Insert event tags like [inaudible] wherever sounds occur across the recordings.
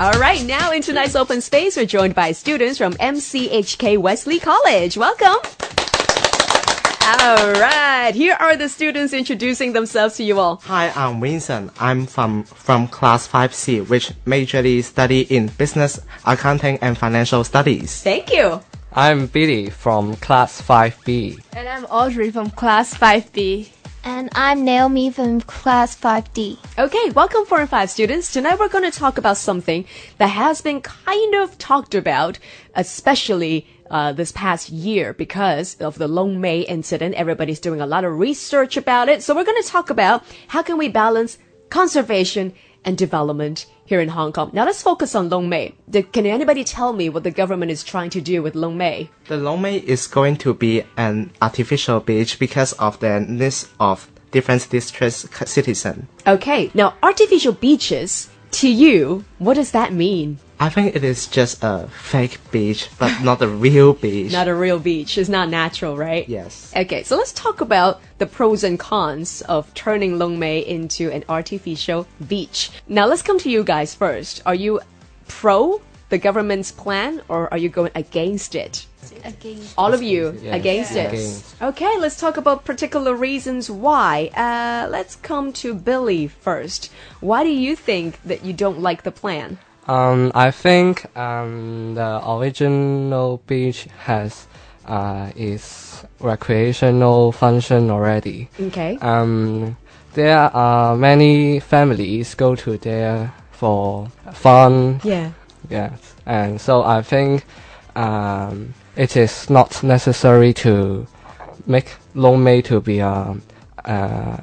All right, now in tonight's open space, we're joined by students from MCHK Wesley College. Welcome. All right, here are the students introducing themselves to you all. Hi, I'm Vincent. I'm from from class 5C, which majorly study in business, accounting, and financial studies. Thank you. I'm Billy from class 5B. And I'm Audrey from class 5B. And I'm Naomi from class 5D. Okay, welcome four and five students. Tonight we're going to talk about something that has been kind of talked about, especially uh, this past year because of the Lung Mei incident. Everybody's doing a lot of research about it. So we're going to talk about how can we balance conservation and development here in Hong Kong. Now let's focus on Long. The- Can anybody tell me what the government is trying to do with Lung Mei? The Lung Mei is going to be an artificial beach because of the needs of different districts citizens. Okay, now artificial beaches, to you, what does that mean? I think it is just a fake beach, but not a real [laughs] beach. Not a real beach. It's not natural, right? yes. Okay, so let's talk about the pros and cons of turning Lung Mei into an artificial beach. Now let's come to you guys first. Are you pro the government's plan or are you going against it? Against. All of you Yes, against it. against. Okay, let's talk about particular reasons why. Uh, let's come to Billy first. Why do you think that you don't like the plan? Um, I think um, the original beach has uh, its recreational function already. Okay. Um, there are many families go to there for fun. yeah. Yes, and so I think um, it is not necessary to make Lung Mei to be a, uh,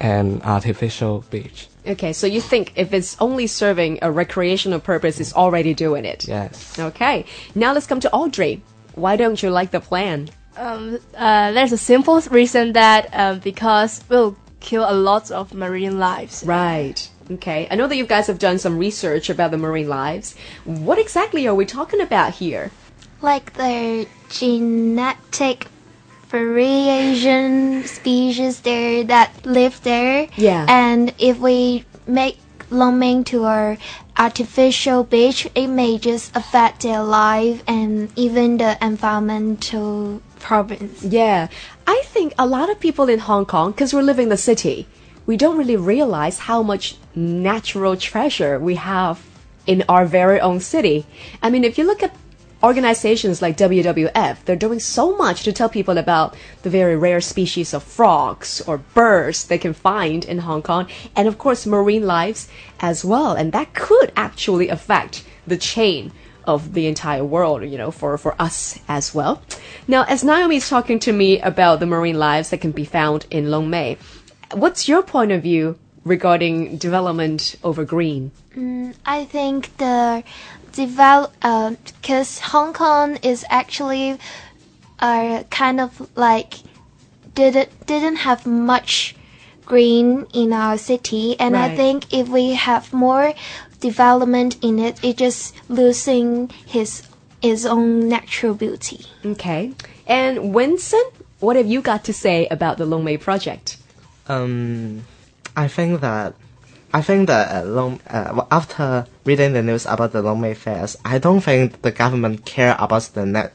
an artificial beach. Okay, so you think if it's only serving a recreational purpose, it's already doing it? Yes. Okay, now let's come to Audrey. Why don't you like the plan? Um, uh, there's a simple reason that um, because we'll kill a lot of marine lives. Right. Okay, I know that you guys have done some research about the marine lives. What exactly are we talking about here? Like the genetic variation species there that live there. Yeah. And if we make Longming to our artificial beach, it may just affect their life and even the environmental problems. Yeah, I think a lot of people in Hong Kong, because we're living in the city, we don't really realize how much natural treasure we have in our very own city. I mean, if you look at organizations like WWF, they're doing so much to tell people about the very rare species of frogs or birds they can find in Hong Kong, and of course, marine lives as well. And that could actually affect the chain of the entire world, you know, for, for us as well. Now, as Naomi is talking to me about the marine lives that can be found in Lung Mei, what's your point of view regarding development over green? I think the develop because Hong Kong is actually uh, kind of like didn't didn't have much green in our city, and Right. I think if we have more development in it, it just losing his his own natural beauty. Okay. And Winston, what have you got to say about the Lung Mei project? Um, I think that I think that uh, long, uh, after reading the news about the Lung Mei fairs, I don't think the government care about the net.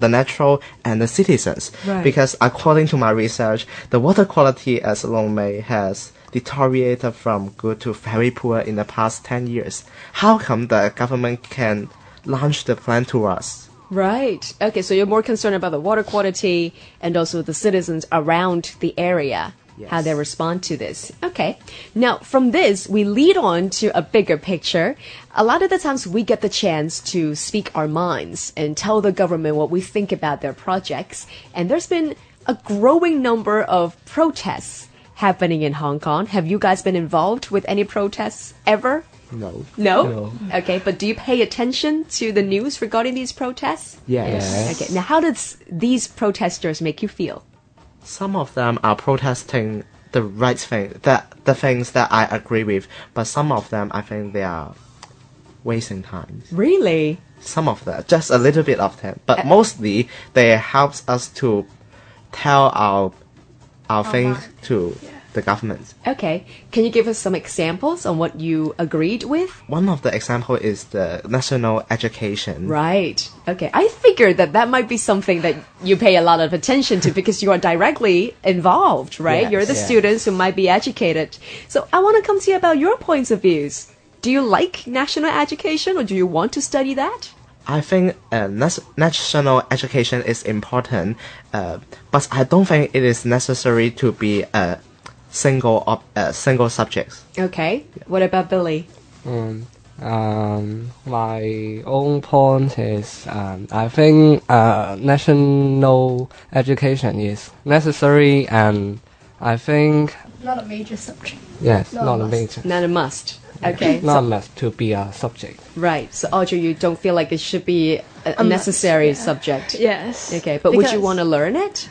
The natural and the citizens, Right. because according to my research, the water quality as Lung Mei has deteriorated from good to very poor in the past ten years. How come the government can launch the plan to us? Right. Okay, so you're more concerned about the water quality and also the citizens around the area, how they respond to this. Okay. Now, from this, we lead on to a bigger picture. A lot of the times we get the chance to speak our minds and tell the government what we think about their projects. And there's been a growing number of protests happening in Hong Kong. Have you guys been involved with any protests ever? No. No? No. Okay, but do you pay attention to the news regarding these protests? Yes. Okay, now how does these protesters make you feel? Some of them are protesting the right thing, that the things that I agree with, but some of them I think they are wasting time. Really? Some of them, just a little bit of them, but uh, mostly they helps us to tell our our things to the government. Okay. Can you give us some examples on what you agreed with? One of the example is the national education. Right. Okay. I figured that that might be something that you pay a lot of attention to because you are directly involved, right? Yes, You're the yes. students who might be educated. So I want to come to you about your points of views. Do you like national education or do you want to study that? I think uh, national education is important, uh, but I don't think it is necessary to be a single op- uh, single subject. Okay. What about Billy? Um, my own point is um, I think uh, national education is necessary and I think Not a major subject. yes, Not a not a must. major, Not a must. Okay. not so- a to be a subject. right. So Audrey, you don't feel like it should be a, a must, necessary yeah. subject. Yes. Okay. But would you want to learn it?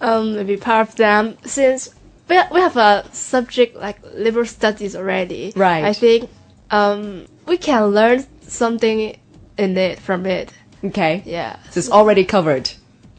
um maybe part of them since we we have a subject like liberal studies already. Right. I think um we can learn something in it from it. Okay. Yeah. So it's already covered.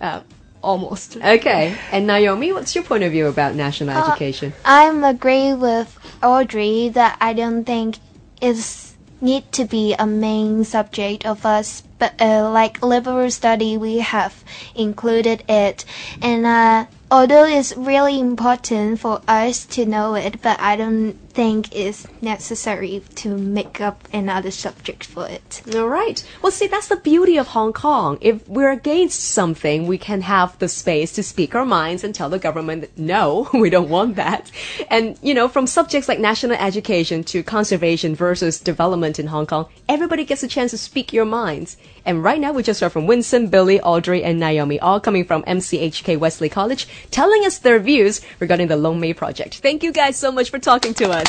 Um, almost. [laughs] Okay. And Naomi, what's your point of view about national Uh, education? I'm agree with Audrey that I don't think it's need to be a main subject of us, but uh, like liberal study, we have included it, and uh, although it's really important for us to know it, but I don't think it's necessary to make up another subject for it. All right. Well, see, that's the beauty of Hong Kong. If we're against something, we can have the space to speak our minds and tell the government, no, [laughs] we don't want that. And, you know, from subjects like national education to conservation versus development in Hong Kong, everybody gets a chance to speak your minds. And right now, we just heard from Winston, Billy, Audrey, and Naomi, all coming from MCHK Wesley College, telling us their views regarding the Lung Mei project. Thank you guys so much for talking to us.